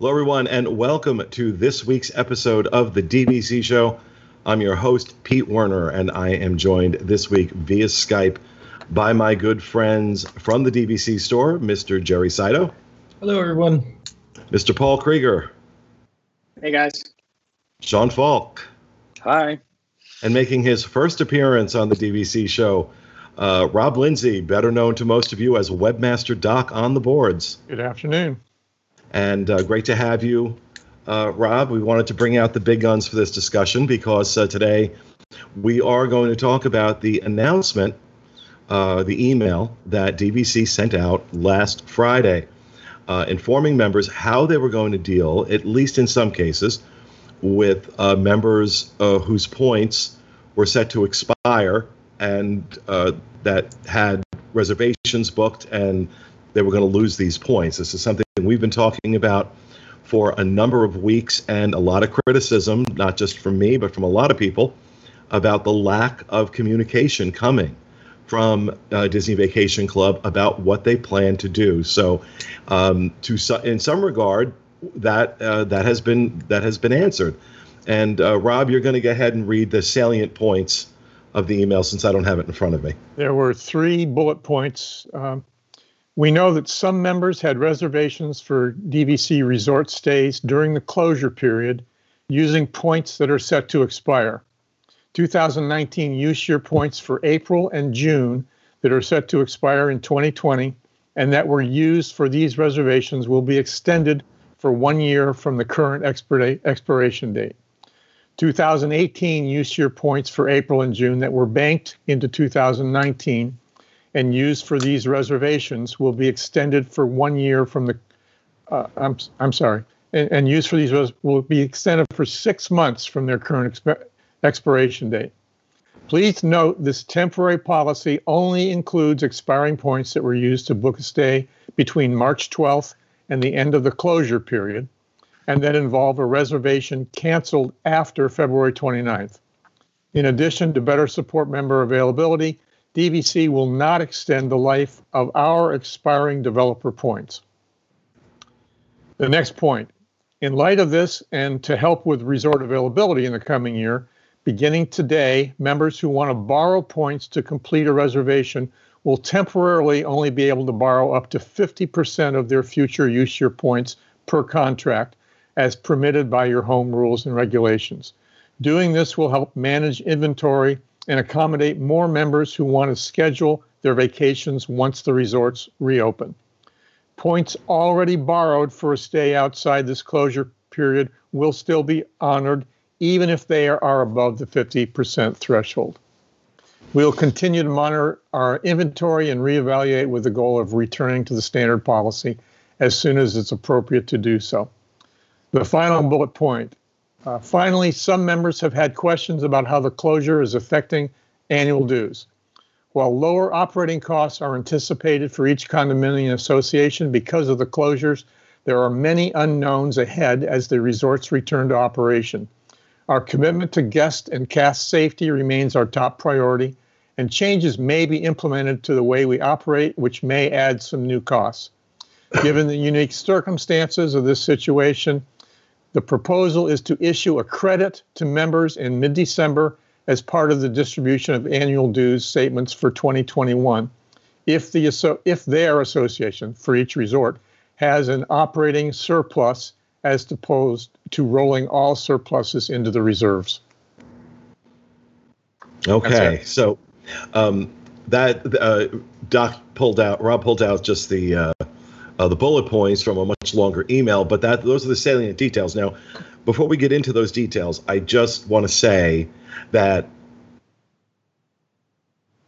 Hello, everyone, and welcome to this week's episode of the DVC Show. I'm your host, Pete Werner, and I am joined this week via Skype by my good friends from the DVC store, Mr. Jerry Saito. Hello, everyone. Mr. Paul Krieger. Hey, guys. Sean Falk. Hi. And making his first appearance on the DVC Show, uh, Rob Lindsay, better known to most of you as Webmaster Doc on the boards. Good afternoon. And uh, great to have you, uh, Rob. We wanted to bring out the big guns for this discussion because uh, today we are going to talk about the announcement, uh, the email that DVC sent out last Friday, uh, informing members how they were going to deal, at least in some cases, with uh, members whose points were set to expire and that had reservations booked and they were going to lose these points. This is something we've been talking about for a number of weeks and a lot of criticism, not just from me, but from a lot of people, about the lack of communication coming from uh, Disney Vacation Club about what they plan to do. So, um, to in some regard, that uh, that has been that has been answered. And uh, Rob, you're going to go ahead and read the salient points of the email since I don't have it in front of me. There were three bullet points. Um, we know that some members had reservations for DVC resort stays during the closure period using points that are set to expire. 2019 use year points for April and June that are set to expire in 2020 and that were used for these reservations will be extended for one year from the current expiration date. 2018 use year points for April and June that were banked into 2019 and used for these reservations will be extended for one year from the, uh, I'm, I'm sorry, and, and used for these res- will be extended for six months from their current exp- expiration date. Please note this temporary policy only includes expiring points that were used to book a stay between March 12th and the end of the closure period, and that involve a reservation canceled after February 29th. In addition to better support member availability, DVC will not extend the life of our expiring developer points. The next point, in light of this and to help with resort availability in the coming year, beginning today, members who want to borrow points to complete a reservation will temporarily only be able to borrow up to 50% of their future use year points per contract as permitted by your home rules and regulations. Doing this will help manage inventory and accommodate more members who want to schedule their vacations once the resorts reopen. Points already borrowed for a stay outside this closure period will still be honored even if they are above the 50% threshold. We'll continue to monitor our inventory and reevaluate with the goal of returning to the standard policy as soon as it's appropriate to do so. The final bullet point uh, finally, some members have had questions about how the closure is affecting annual dues. While lower operating costs are anticipated for each condominium association because of the closures, there are many unknowns ahead as the resorts return to operation. Our commitment to guest and cast safety remains our top priority, and changes may be implemented to the way we operate, which may add some new costs. Given the unique circumstances of this situation, the proposal is to issue a credit to members in mid December as part of the distribution of annual dues statements for 2021 if, the, if their association for each resort has an operating surplus as opposed to rolling all surpluses into the reserves. Okay, so um, that uh, Doc pulled out, Rob pulled out just the uh, uh, the bullet points from a much longer email, but that those are the salient details. Now, before we get into those details, I just want to say that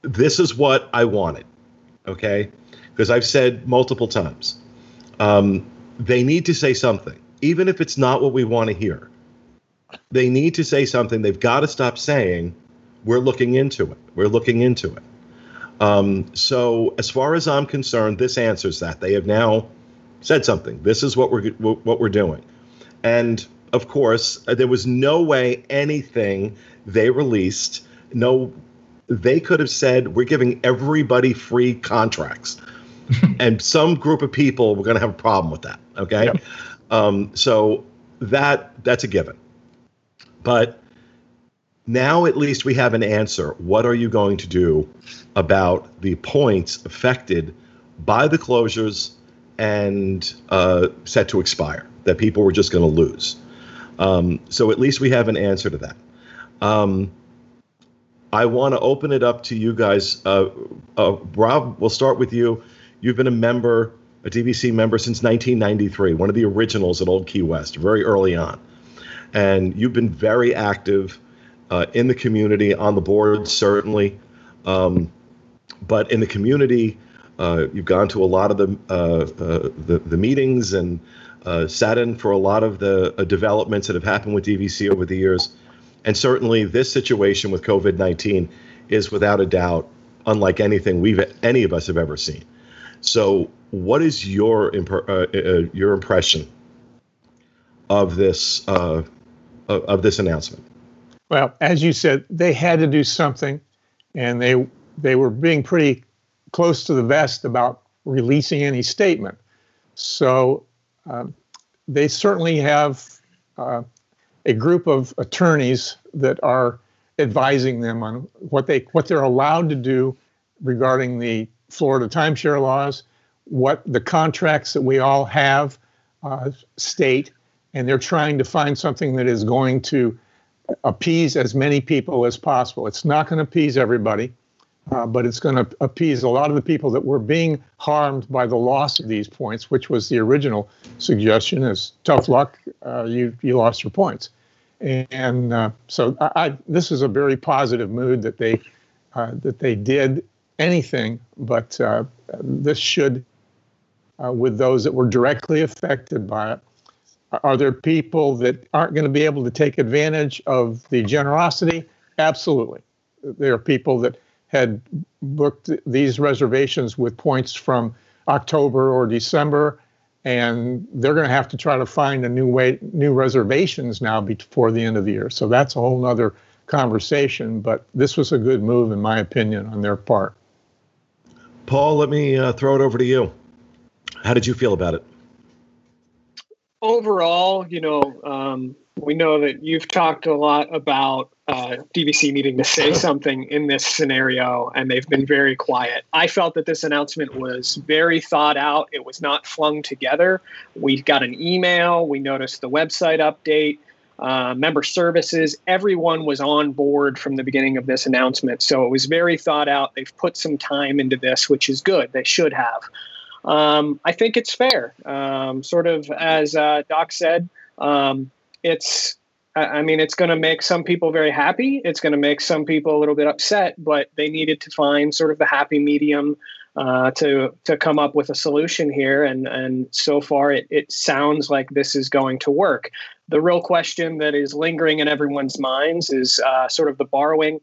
this is what I wanted, okay? Because I've said multiple times, um, they need to say something, even if it's not what we want to hear. They need to say something. They've got to stop saying, "We're looking into it. We're looking into it." Um, so, as far as I'm concerned, this answers that. They have now said something. This is what we're what we're doing, and of course, uh, there was no way anything they released. No, they could have said we're giving everybody free contracts, and some group of people were going to have a problem with that. Okay. Yep. Um, so that that's a given. But now at least we have an answer. What are you going to do about the points affected by the closures and uh, set to expire that people were just going to lose? Um, so at least we have an answer to that. Um, I want to open it up to you guys. Uh, uh, Rob, we'll start with you. You've been a member, a DVC member since 1993, one of the originals at Old Key West, very early on. And you've been very active uh, in the community, on the board, certainly. Um, but in the community, uh, you've gone to a lot of the, uh, uh, the, the, meetings and sat in for a lot of the developments that have happened with DVC over the years. And certainly, this situation with COVID 19 is without a doubt unlike anything we've any of us have ever seen. So, what is your imp- uh, uh, your impression of this uh, of this announcement? Well, as you said, they had to do something, and they they were being pretty close to the vest about releasing any statement. So, um, they certainly have uh, a group of attorneys that are advising them on what they what they're allowed to do regarding the Florida timeshare laws, what the contracts that we all have uh, state, and they're trying to find something that is going to appease as many people as possible. It's not going to appease everybody, uh, but it's going to appease a lot of the people that were being harmed by the loss of these points, which was the original suggestion. Is tough luck, uh, you you lost your points, and uh, so I, I, this is a very positive mood that they uh, that they did anything, but uh, this should, uh, with those that were directly affected by it. Are there people that aren't going to be able to take advantage of the generosity? Absolutely. There are people that had booked these reservations with points from October or December, and they're going to have to try to find a new way, new reservations now before the end of the year. So that's a whole other conversation. But this was a good move, in my opinion, on their part. Paul, let me uh, throw it over to you. How did you feel about it? Overall, you know, um, we know that you've talked a lot about uh, DVC needing to say something in this scenario, and they've been very quiet. I felt that this announcement was very thought out. It was not flung together. We got an email, we noticed the website update, uh, member services. Everyone was on board from the beginning of this announcement. So it was very thought out. They've put some time into this, which is good. They should have. Um, I think it's fair. Um, sort of as uh, Doc said, um, it's I mean, it's going to make some people very happy. It's going to make some people a little bit upset, but they needed to find sort of the happy medium uh, to to come up with a solution here. And and so far, it it sounds like this is going to work. The real question that is lingering in everyone's minds is uh, sort of the borrowing.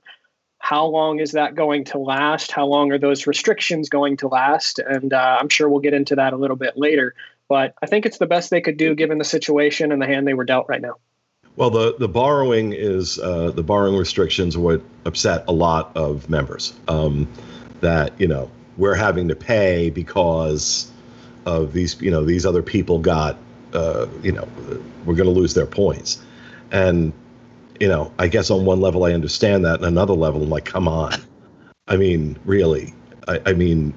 How long is that going to last? How long are those restrictions going to last? And uh, I'm sure we'll get into that a little bit later. But I think it's the best they could do given the situation and the hand they were dealt right now. Well, the the borrowing is uh, the borrowing restrictions would upset a lot of members. Um, that you know we're having to pay because of these you know these other people got uh, you know we're going to lose their points, and you know I guess on one level I understand that, and another level I'm like, come on, I mean really, I, I mean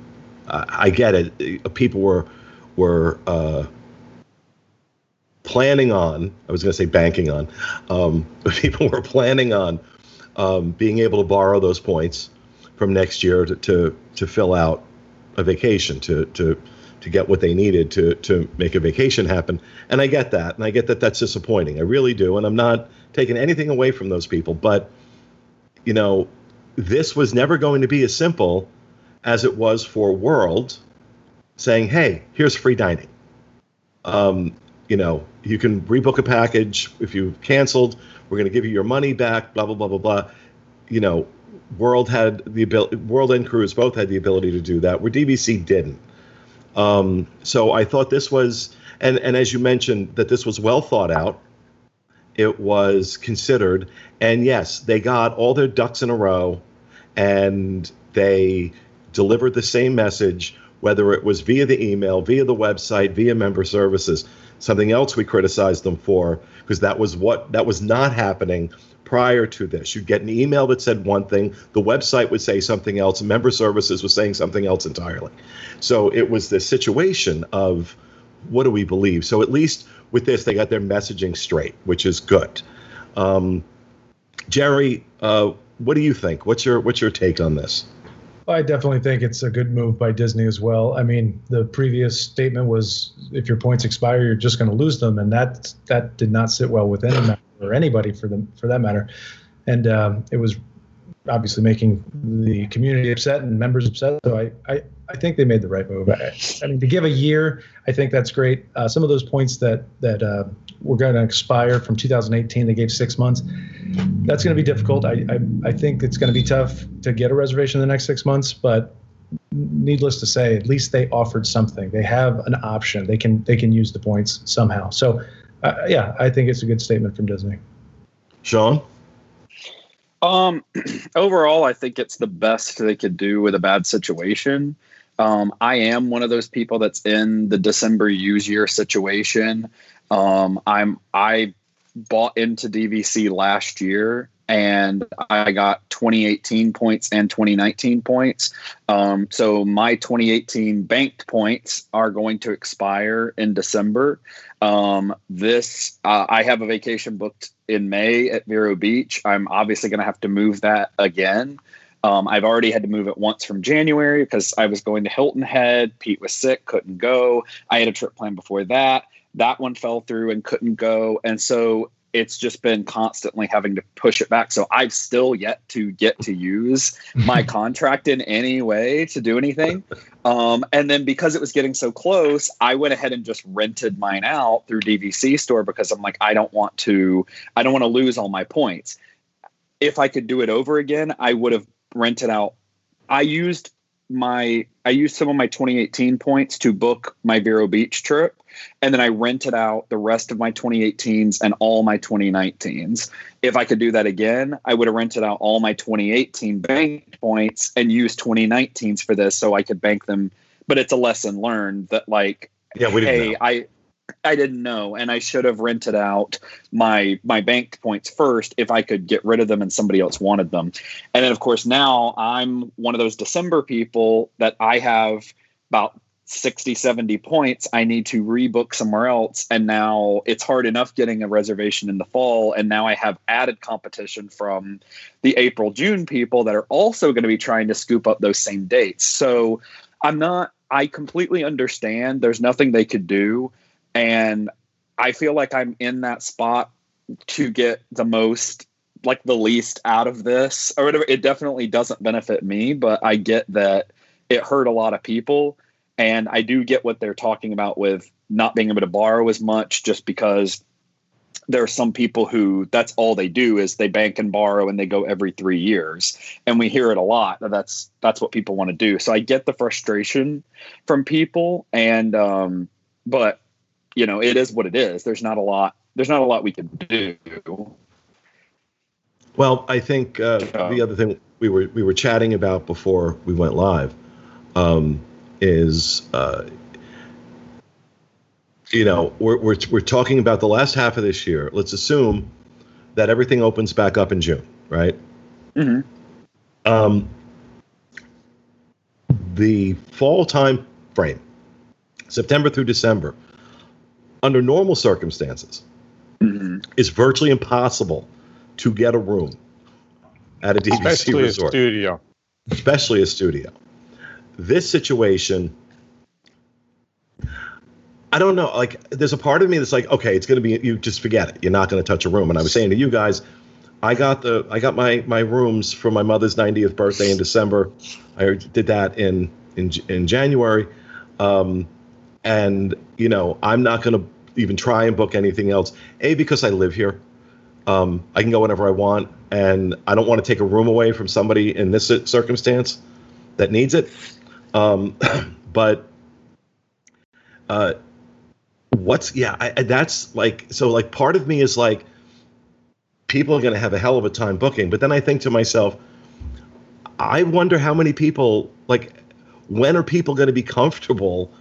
I, I, get it. People were were uh, planning on, I was going to say banking on, um, people were planning on um, being able to borrow those points from next year to, to, to fill out a vacation, to, to, to get what they needed to, to make a vacation happen. And I get that. And I get that that's disappointing. I really do. And I'm not taking anything away from those people. But, you know, this was never going to be as simple as it was for World saying, hey, here's free dining. Um, you know, you can rebook a package. If you canceled, we're going to give you your money back, blah, blah, blah, blah, blah. You know, World had the ability, World and Cruise both had the ability to do that, where DVC didn't. Um, so I thought this was, and, and as you mentioned, that this was well thought out. It was considered. And yes, they got all their ducks in a row and they delivered the same message, whether it was via the email, via the website, via member services Something else we criticized them for because that was what that was not happening prior to this. You'd get an email that said one thing, the website would say something else, member services was saying something else entirely. So it was this situation of what do we believe? So at least with this, they got their messaging straight, which is good. Um, Jerry, uh, what do you think? What's your what's your take on this? I definitely think it's a good move by Disney as well. I mean, the previous statement was if your points expire, you're just going to lose them, and that that did not sit well with any or anybody for them for that matter. And um, it was obviously making the community upset and members upset. So I, I, I think they made the right move. I, I mean, to give a year, I think that's great. Uh, some of those points that that uh, were going to expire from 2018, they gave six months. That's going to be difficult. I, I, I think it's going to be tough to get a reservation in the next six months, but needless to say, at least they offered something. They have an option. They can they can use the points somehow. So, uh, yeah, I think it's a good statement from Disney. Sean. Um, overall, I think it's the best they could do with a bad situation. Um, I am one of those people that's in the December use year situation. Um, I'm I bought into DVC last year and I got 2018 points and 2019 points. Um, so my 2018 banked points are going to expire in December. Um, this uh, I have a vacation booked in May at Vero Beach. I'm obviously going to have to move that again. Um, I've already had to move it once from January because I was going to Hilton Head. Pete was sick, couldn't go. I had a trip planned before that. That one fell through and couldn't go. And so it's just been constantly having to push it back. So I've still yet to get to use my contract in any way to do anything. Um, and then because it was getting so close, I went ahead and just rented mine out through DVC store because I'm like, I don't want to, I don't want to lose all my points. If I could do it over again, I would have rented out. I used my I used some of my 2018 points to book my Vero Beach trip, and then I rented out the rest of my 2018s and all my 2019s. If I could do that again, I would have rented out all my 2018 bank points and used 2019s for this, so I could bank them. But it's a lesson learned that like, yeah, we hey, I I didn't know, and I should have rented out my my bank points first if I could get rid of them and somebody else wanted them. And then, of course, now I'm one of those December people that I have about 60, 70 points. I need to rebook somewhere else, and now it's hard enough getting a reservation in the fall, and now I have added competition from the April June people that are also going to be trying to scoop up those same dates. So I'm not. I completely understand. There's nothing they could do and I feel like I'm in that spot to get the most like the least out of this or whatever. It definitely doesn't benefit me but I get that it hurt a lot of people. And I do get what they're talking about with not being able to borrow as much just because there are some people who that's all they do is they bank and borrow and they go every 3 years. And we hear it a lot that's that's what people want to do. So I get the frustration from people and um but you know, it is what it is. There's not a lot. There's not a lot we can do. Well, I think uh, the other thing we were we were chatting about before we went live um, is, uh, you know, we're, we're we're talking about the last half of this year. Let's assume that everything opens back up in June, right? Mm-hmm. Um, the fall time frame, September through December, under normal circumstances, mm-hmm. it's virtually impossible to get a room at a DVC especially resort, a studio. especially a studio. This situation, I don't know. Like, there's a part of me that's like, okay, it's going to be. You just forget it. You're not going to touch a room. And I was saying to you guys, I got the I got my my rooms for my mother's 90th birthday in December. I did that in in in January. Um, and you know i'm not going to even try and book anything else a because i live here. Um, i can go whenever i want and i don't want to take a room away from somebody in this circumstance that needs it. Um, but uh, what's yeah I, that's like so like part of me is like people are going to have a hell of a time booking. But then i think to myself i wonder how many people like when are people going to be comfortable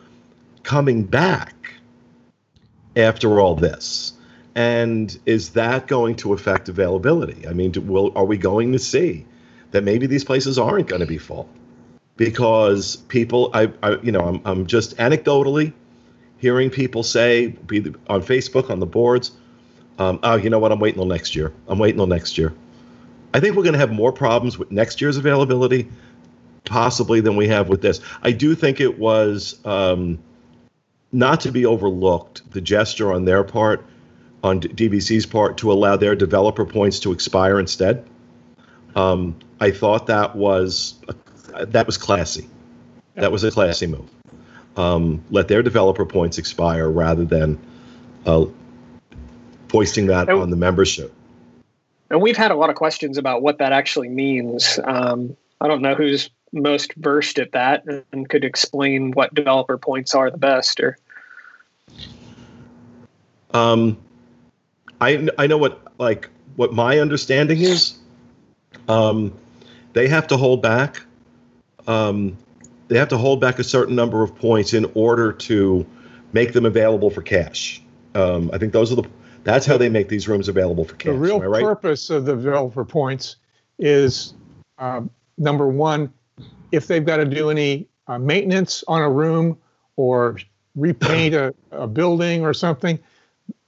coming back after all this? And is that going to affect availability? I mean, do, will are we going to see that maybe these places aren't going to be full because people, I, I you know, I'm, I'm just anecdotally hearing people say be on Facebook on the boards, um, oh, you know what? I'm waiting till next year. I'm waiting till next year. I think we're going to have more problems with next year's availability, possibly than we have with this. I do think it was um, not to be overlooked the gesture on their part, on DVC's part, to allow their developer points to expire instead. Um, I thought that was a, that was classy. That was a classy move. Um, let their developer points expire rather than uh, foisting that on the membership. And we've had a lot of questions about what that actually means. Um, I don't know who's most versed at that and could explain what developer points are the best or um i i know what like what my understanding is um they have to hold back um they have to hold back a certain number of points in order to make them available for cash um i think those are the that's how they make these rooms available for cash. The real right? purpose of the developer points is um, number one, if they've got to do any uh, maintenance on a room or repaint a, a building or something,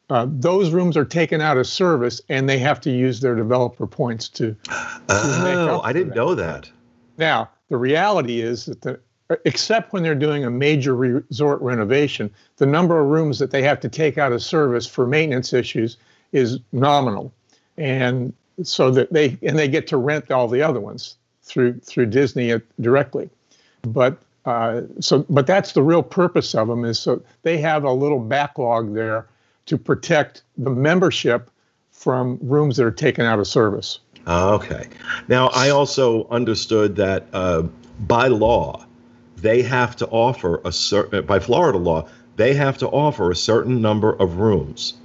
uh, those rooms are taken out of service and they have to use their developer points to. to oh, I didn't that. know that. Now, the reality is that the except when they're doing a major resort renovation, the number of rooms that they have to take out of service for maintenance issues is nominal. And so that they and they get to rent all the other ones through through Disney directly. But uh, so but that's the real purpose of them is so they have a little backlog there to protect the membership from rooms that are taken out of service. Okay. Now I also understood that uh, by law they have to offer a certain by Florida law, they have to offer a certain number of rooms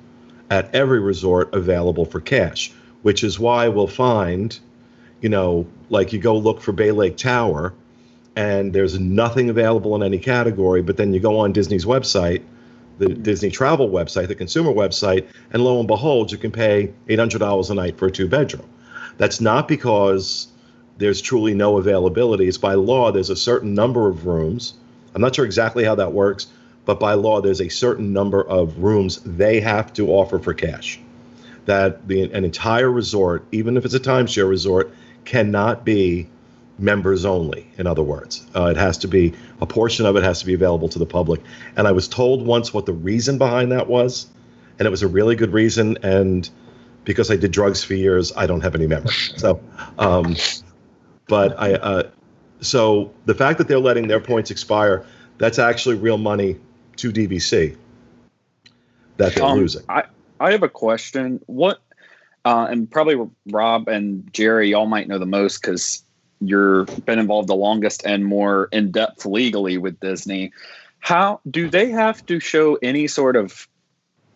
at every resort available for cash, which is why we'll find, you know, like you go look for Bay Lake Tower and there's nothing available in any category, but then you go on Disney's website, the Disney travel website, the consumer website, and lo and behold, you can pay $800 a night for a two bedroom. That's not because there's truly no availability. It's by law, there's a certain number of rooms. I'm not sure exactly how that works, but by law, there's a certain number of rooms they have to offer for cash. That the, an entire resort, even if it's a timeshare resort, cannot be members only. In other words, uh, it has to be a portion of it has to be available to the public. And I was told once what the reason behind that was, and it was a really good reason. And because I did drugs for years, I don't have any memory. So, um, but I, uh, so the fact that they're letting their points expire, that's actually real money to DVC that they're um, losing. I, I have a question. What, uh, and probably Rob and Jerry, y'all might know the most because you're been involved the longest and more in depth legally with Disney. How do they have to show any sort of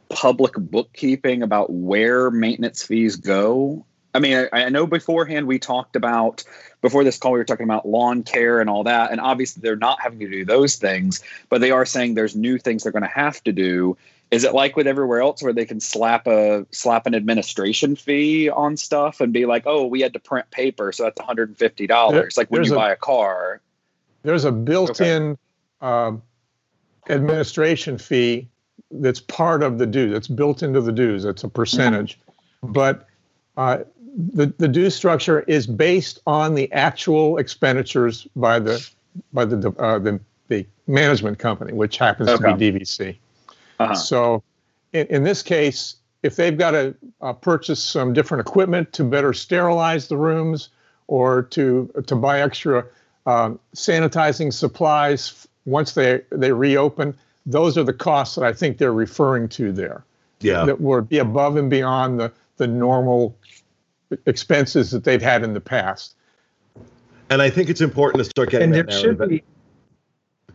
public bookkeeping about where maintenance fees go? I mean, I, I, know beforehand we talked about before this call we were talking about lawn care and all that, and obviously they're not having to do those things, but they are saying there's new things they're going to have to do. Is it like with everywhere else where they can slap a slap an administration fee on stuff and be like, oh, we had to print paper, so that's 150 dollars, like when you a, buy a car. There's a built-in okay. um, administration fee that's part of the due. That's built into the dues. It's a percentage, but uh, the, the due structure is based on the actual expenditures by the by the uh, the, the management company, which happens okay. to be DVC. Uh-huh. So, in, in this case, if they've got to uh, purchase some different equipment to better sterilize the rooms or to to buy extra um, sanitizing supplies once they they reopen, those are the costs that I think they're referring to there. Yeah, that would be above and beyond the the normal expenses that they've had in the past. And I think it's important to start getting. And there should be.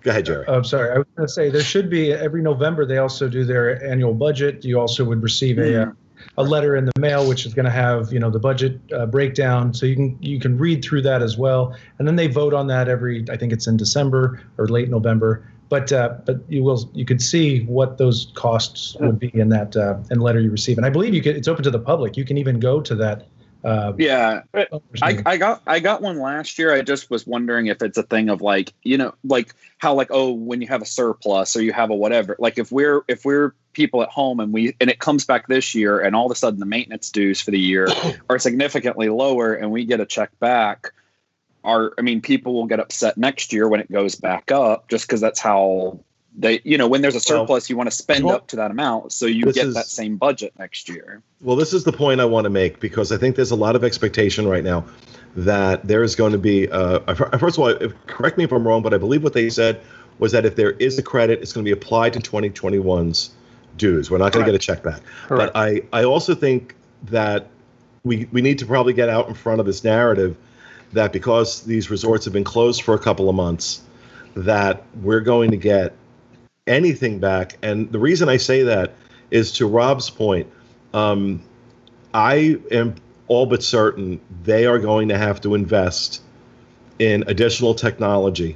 Go ahead, Jerry. I'm sorry. I was going to say there should be every November they also do their annual budget. You also would receive a mm. a letter in the mail which is going to have you know the budget uh, breakdown, so you can you can read through that as well. And then they vote on that every I think it's in December or late November. but uh, but you will you could see what those costs would be in that uh, in letter you receive, and I believe you can. It's open to the public. You can even go to that. Uh, yeah, I, I got I got one last year. I just was wondering if it's a thing of like you know like how like oh when you have a surplus or you have a whatever like if we're if we're people at home and we and it comes back this year and all of a sudden the maintenance dues for the year are significantly lower and we get a check back are I mean, people will get upset next year when it goes back up just because that's how they you know when there's a surplus well, you want to spend well, up to that amount so you get is, that same budget next year. Well this is the point i want to make because i think there's a lot of expectation right now that there is going to be uh, first of all correct me if i'm wrong but i believe what they said was that if there is a credit it's going to be applied to 2021's dues. We're not going to get a check back. Correct. but i i also think that we we need to probably get out in front of this narrative that because these resorts have been closed for a couple of months, that we're going to get anything back. And the reason I say that is to Rob's point. Um, I am all but certain they are going to have to invest in additional technology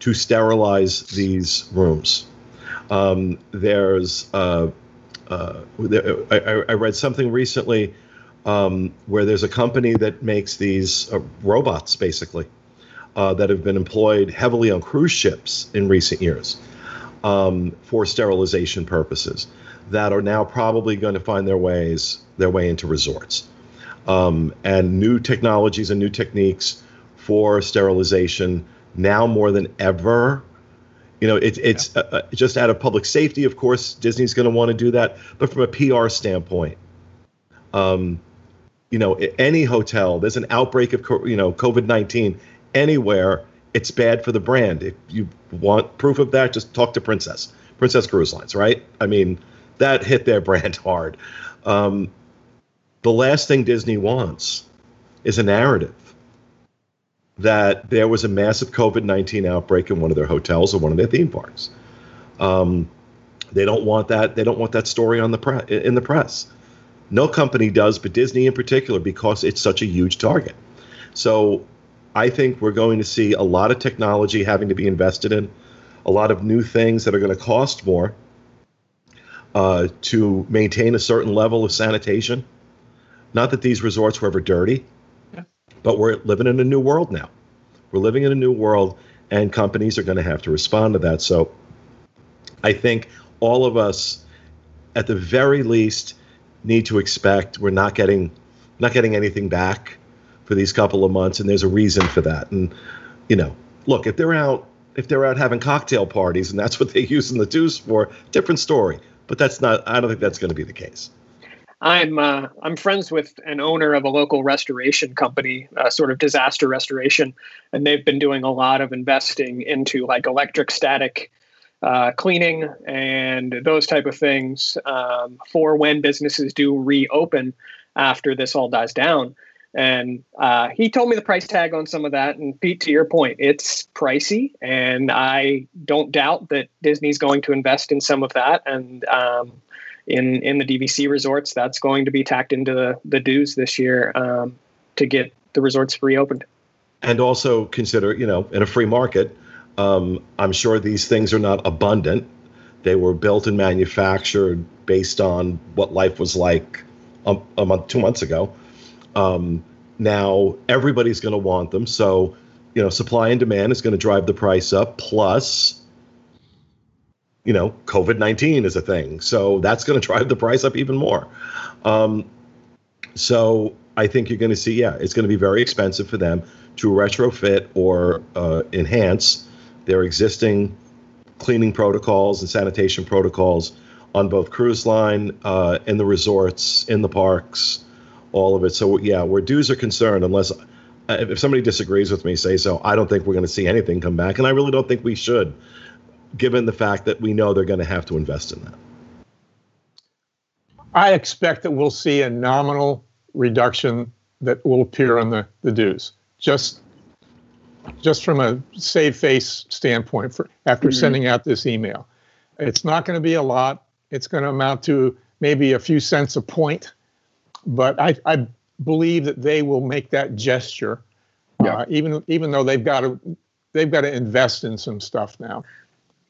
to sterilize these rooms. Um, there's uh, uh, there, I, I, read something recently um, where there's a company that makes these uh, robots, basically, uh, that have been employed heavily on cruise ships in recent years um, for sterilization purposes, that are now probably going to find their ways their way into resorts, um, and new technologies and new techniques for sterilization now more than ever. You know, it, it's yeah. uh, uh just out of public safety, of course. Disney's going to want to do that, but from a PR standpoint, um, you know, any hotel, there's an outbreak of, you know, COVID 19 anywhere, it's bad for the brand. If you want proof of that, just talk to Princess, Princess Cruise Lines, right? I mean, that hit their brand hard. Um, the last thing Disney wants is a narrative that there was a massive COVID 19 outbreak in one of their hotels or one of their theme parks. Um, they don't want that. They don't want that story on the pre- in the press. No company does, but Disney in particular, because it's such a huge target. So I think we're going to see a lot of technology having to be invested in, a lot of new things that are going to cost more uh, to maintain a certain level of sanitation. Not that these resorts were ever dirty, yeah. but we're living in a new world now. We're living in a new world, and companies are going to have to respond to that. So I think all of us, at the very least, need to expect we're not getting not getting anything back for these couple of months, and there's a reason for that. And you know, look, if they're out if they're out having cocktail parties and that's what they use in the deuce for, different story. But that's not. I don't think that's going to be the case. I'm uh, I'm friends with an owner of a local restoration company, uh, sort of disaster restoration, and they've been doing a lot of investing into like electric static uh, cleaning and those type of things um, for when businesses do reopen after this all dies down. And uh, he told me the price tag on some of that. And Pete, to your point, it's pricey, and I don't doubt that Disney's going to invest in some of that. And um, in in the DVC resorts, that's going to be tacked into the, the dues this year um, to get the resorts reopened. And also consider, you know, in a free market, um, I'm sure these things are not abundant. They were built and manufactured based on what life was like a, a month, two months ago. Um, now everybody's going to want them, so you know, supply and demand is going to drive the price up. Plus, you know, COVID nineteen is a thing, so that's going to drive the price up even more. Um, so I think you're going to see, yeah, it's going to be very expensive for them to retrofit or uh, enhance their existing cleaning protocols and sanitation protocols on both cruise line, uh, in the resorts, in the parks, all of it. So yeah, where dues are concerned, unless uh, if somebody disagrees with me, say so. I don't think we're going to see anything come back, and I really don't think we should, given the fact that we know they're going to have to invest in that. I expect that we'll see a nominal reduction that will appear on the, the dues. Just just from a save face standpoint for after mm-hmm. sending out this email. It's not going to be a lot. It's going to amount to maybe a few cents a point, but I, I believe that they will make that gesture, yeah. uh, even even though they've got to they've got to invest in some stuff now.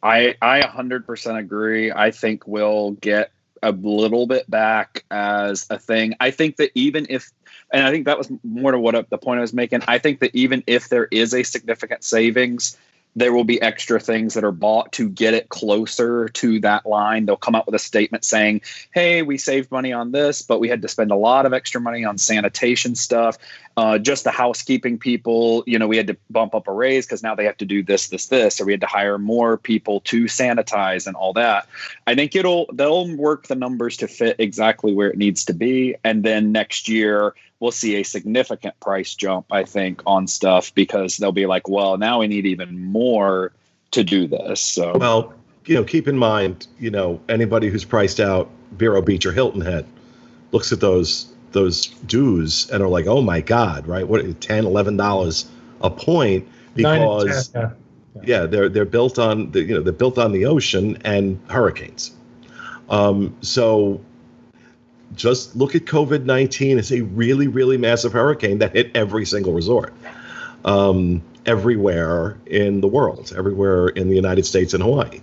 I I 100% agree. I think we'll get a little bit back as a thing. I think that even if and I think that was more to what the point I was making. I think that even if there is a significant savings, there will be extra things that are bought to get it closer to that line. They'll come out with a statement saying, hey, we saved money on this, but we had to spend a lot of extra money on sanitation stuff. Uh, just the housekeeping people, you know, we had to bump up a raise because now they have to do this, this, this, or we had to hire more people to sanitize and all that. I think it'll, they'll work the numbers to fit exactly where it needs to be. And then next year, we'll see a significant price jump, I think, on stuff because they'll be like, well, now we need even more to do this. So, well, you know, keep in mind, you know, anybody who's priced out Vero Beach or Hilton Head looks at those those dues and are like, oh my god, right? What 10 11 dollars a point because 10, yeah. yeah. they're they're built on the you know they're built on the ocean and hurricanes. Um, so just look at COVID 19 as a really, really massive hurricane that hit every single resort, um, everywhere in the world, everywhere in the United States and Hawaii.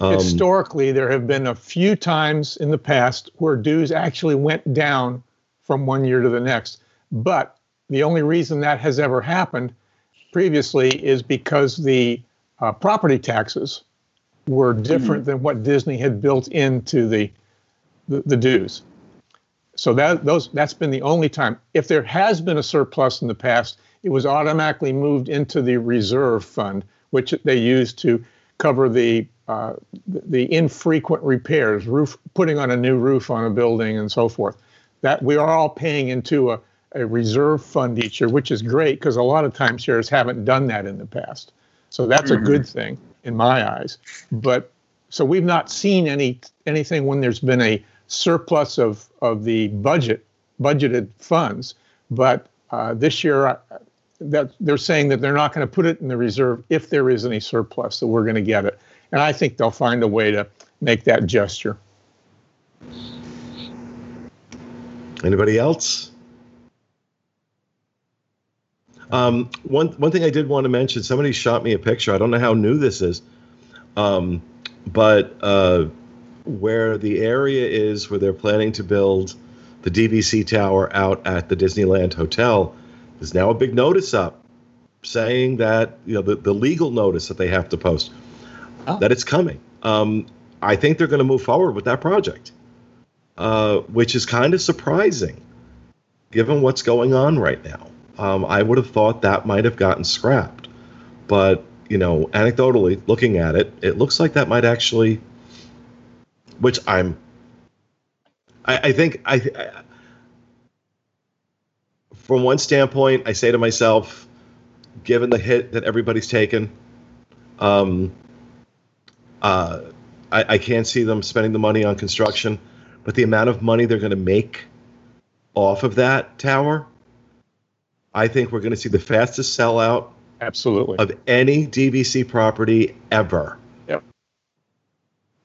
Um, Historically, there have been a few times in the past where dues actually went down from one year to the next. But the only reason that has ever happened previously is because the uh, property taxes were different mm-hmm. than what Disney had built into the, the, the dues. So that those that's been the only time. If there has been a surplus in the past, it was automatically moved into the reserve fund, which they use to cover the uh, the infrequent repairs, roof putting on a new roof on a building and so forth. That we are all paying into a, a reserve fund each year, which is great because a lot of timeshares haven't done that in the past. So that's mm-hmm. a good thing in my eyes. But so we've not seen any anything when there's been a surplus of, of the budget, budgeted funds. But uh, this year, uh, that they're saying that they're not going to put it in the reserve if there is any surplus, that we're going to get it. And I think they'll find a way to make that gesture. Anybody else? Um, one one thing I did want to mention. Somebody shot me a picture. I don't know how new this is, um, but uh, where the area is where they're planning to build the DVC tower out at the Disneyland Hotel, there's now a big notice up saying that you know the, the legal notice that they have to post oh. that it's coming. Um, I think they're going to move forward with that project, uh, which is kind of surprising given what's going on right now. Um, I would have thought that might have gotten scrapped, but you know, anecdotally looking at it, it looks like that might actually which I'm. I, I think I, I. From one standpoint, I say to myself, given the hit that everybody's taken, um, uh, I, I can't see them spending the money on construction, but the amount of money they're going to make off of that tower, I think we're going to see the fastest sellout absolutely of any DVC property ever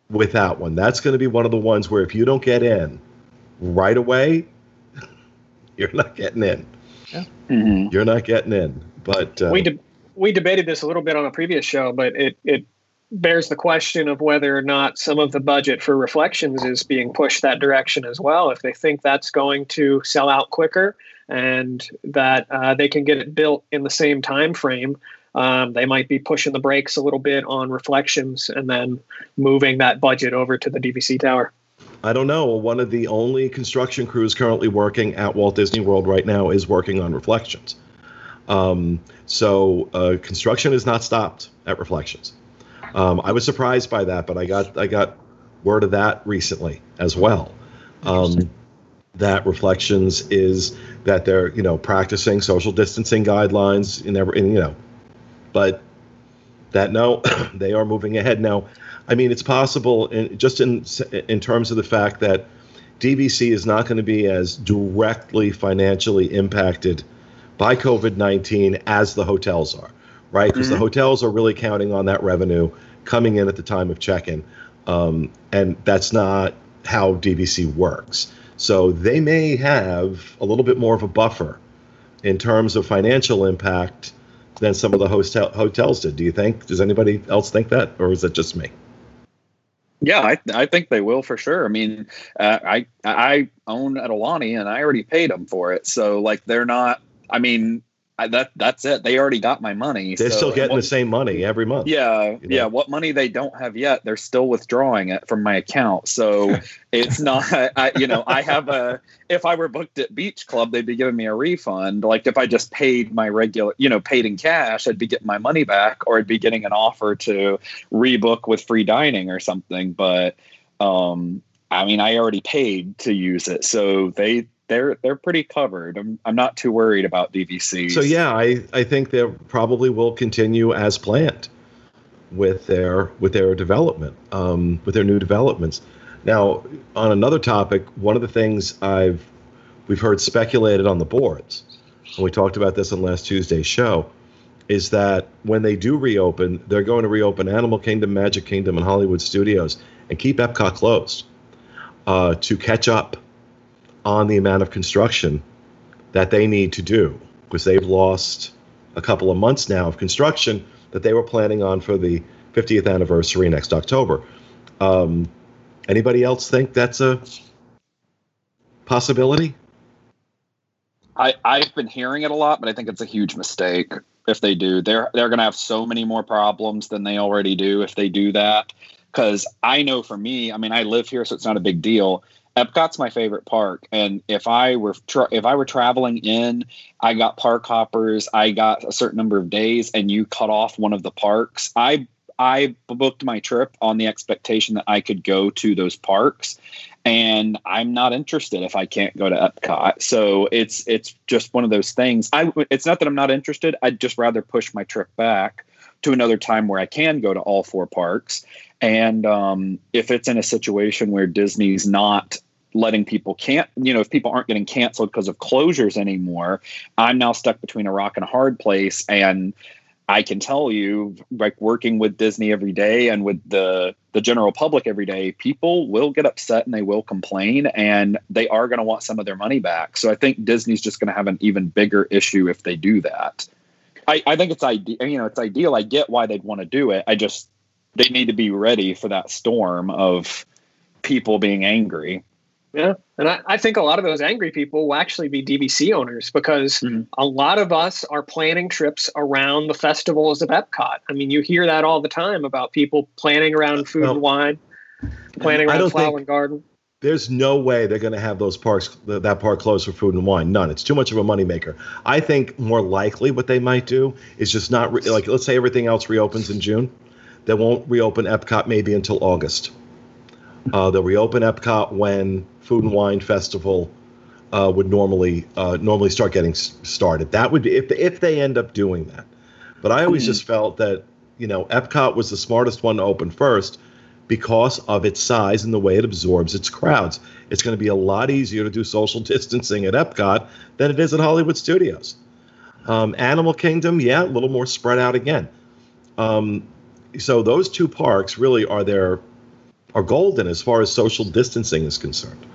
with that one. That's going to be one of the ones where if you don't get in right away, you're not getting in. Yeah. Mm-hmm. You're not getting in. But uh, we de- we debated this a little bit on a previous show, but it it bears the question of whether or not some of the budget for reflections is being pushed that direction as well. If they think that's going to sell out quicker and that uh, they can get it built in the same time frame um, they might be pushing the brakes a little bit on reflections and then moving that budget over to the DVC tower. I don't know. One of the only construction crews currently working at Walt Disney World right now is working on reflections. Um, so uh, construction is not stopped at reflections. Um, I was surprised by that, but I got I got word of that recently as well. Um, that reflections is that they're you know practicing social distancing guidelines in every in, you know but that no, they are moving ahead now. I mean, it's possible, in, just in in terms of the fact that DVC is not going to be as directly financially impacted by COVID nineteen as the hotels are, right? Because mm-hmm. the hotels are really counting on that revenue coming in at the time of check-in, um, and that's not how DVC works. So they may have a little bit more of a buffer in terms of financial impact than some of the hotel hotels did. Do you think? Does anybody else think that, or is it just me? Yeah, I, I think they will for sure. I mean, uh, I I own Aulani and I already paid them for it, so like they're not. I mean, I, that that's it. They already got my money. They're so, still getting what, the same money every month. Yeah, you know? yeah. What money they don't have yet, they're still withdrawing it from my account. So it's not. I, you know, I have a. If I were booked at Beach Club, they'd be giving me a refund. Like if I just paid my regular, you know, paid in cash, I'd be getting my money back, or I'd be getting an offer to rebook with free dining or something. But um, I mean, I already paid to use it, so they they're they're pretty covered. I'm I'm not too worried about DVC. So yeah, I I think they probably will continue as planned with their with their development, um, with their new developments. Now, on another topic, one of the things I've we've heard speculated on the boards, and we talked about this on last Tuesday's show, is that when they do reopen, they're going to reopen Animal Kingdom, Magic Kingdom, and Hollywood Studios, and keep Epcot closed uh, to catch up on the amount of construction that they need to do because they've lost a couple of months now of construction that they were planning on for the 50th anniversary next October. Um, anybody else think that's a possibility? I, I've been hearing it a lot, but I think it's a huge mistake if they do. They're they're going to have so many more problems than they already do if they do that. Because I know for me, I mean, I live here, so it's not a big deal. Epcot's my favorite park, and if I were tra- if I were traveling in, I got park hoppers. I got a certain number of days, and you cut off one of the parks. I I booked my trip on the expectation that I could go to those parks, and I'm not interested if I can't go to Epcot. So it's it's just one of those things. I it's not that I'm not interested. I'd just rather push my trip back to another time where I can go to all four parks. And um, if it's in a situation where Disney's not letting people can't, you know, if people aren't getting canceled because of closures anymore, I'm now stuck between a rock and a hard place. And I can tell you, like working with Disney every day and with the the general public every day, people will get upset and they will complain, and they are going to want some of their money back. So I think Disney's just going to have an even bigger issue if they do that. I, I think it's ideal. You know, it's ideal. I get why they'd want to do it. I just they need to be ready for that storm of people being angry. Yeah. And I, I, think a lot of those angry people will actually be DVC owners because mm-hmm. a lot of us are planning trips around the festivals of Epcot. I mean, you hear that all the time about people planning around food well, and wine, planning around flower and garden. There's no way they're going to have those parks, that park closed for food and wine. None. It's too much of a moneymaker. I think more likely what they might do is just not re- like, let's say everything else reopens in June they won't reopen Epcot maybe until August. Uh, they'll reopen Epcot when Food and Wine Festival uh, would normally uh, normally start getting started. That would be if if they end up doing that. But I always mm. just felt that you know Epcot was the smartest one to open first because of its size and the way it absorbs its crowds. It's going to be a lot easier to do social distancing at Epcot than it is at Hollywood Studios. Um, Animal Kingdom, yeah, a little more spread out again. Um, so those two parks really are their are golden as far as social distancing is concerned.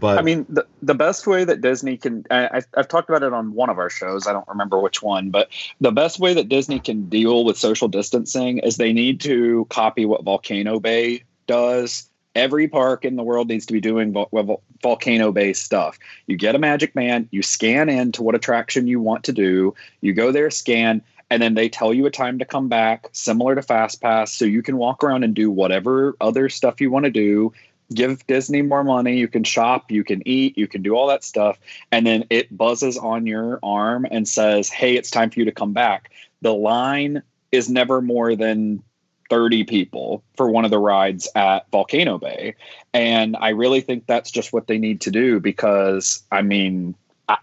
But I mean, the, the best way that Disney can, I, I've talked about it on one of our shows. I don't remember which one, but the best way that Disney can deal with social distancing is they need to copy what Volcano Bay does. Every park in the world needs to be doing vol- volcano based stuff. You get a magic band, you scan in to what attraction you want to do, you go there, scan, and then they tell you a time to come back similar to fast pass so you can walk around and do whatever other stuff you want to do give disney more money you can shop you can eat you can do all that stuff and then it buzzes on your arm and says hey it's time for you to come back the line is never more than 30 people for one of the rides at Volcano Bay. And I really think that's just what they need to do because, I mean,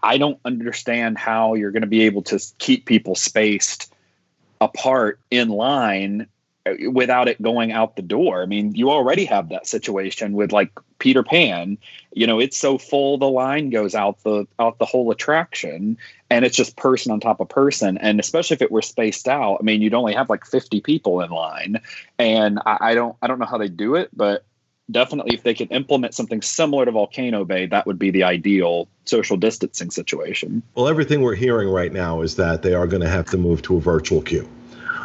I don't understand how you're going to be able to keep people spaced apart in line uh, without it going out the door. I mean, you already have that situation with like Peter Pan. You know, it's so full the line goes out the out the whole attraction, and it's just person on top of person. And especially if it were spaced out, I mean, you'd only have like fifty people in line. And I, I don't I don't know how they do it, but definitely if they could implement something similar to Volcano Bay, that would be the ideal social distancing situation. Well, everything we're hearing right now is that they are going to have to move to a virtual queue.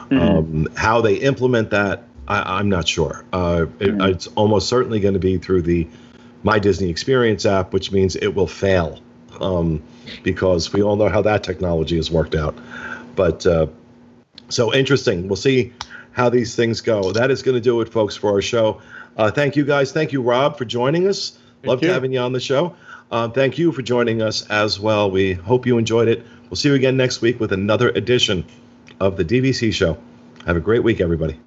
Mm-hmm. Um, how they implement that, I, am not sure. Uh, it, mm-hmm. It's almost certainly going to be through the My Disney Experience app, which means it will fail um, because we all know how that technology has worked out. But uh, so interesting. We'll see how these things go. That is going to do it, folks, for our show. Uh, thank you, guys. Thank you, Rob, for joining us. Thank Loved you. having you on the show. Uh, thank you for joining us as well. We hope you enjoyed it. We'll see you again next week with another edition of the DVC show. Have a great week, everybody.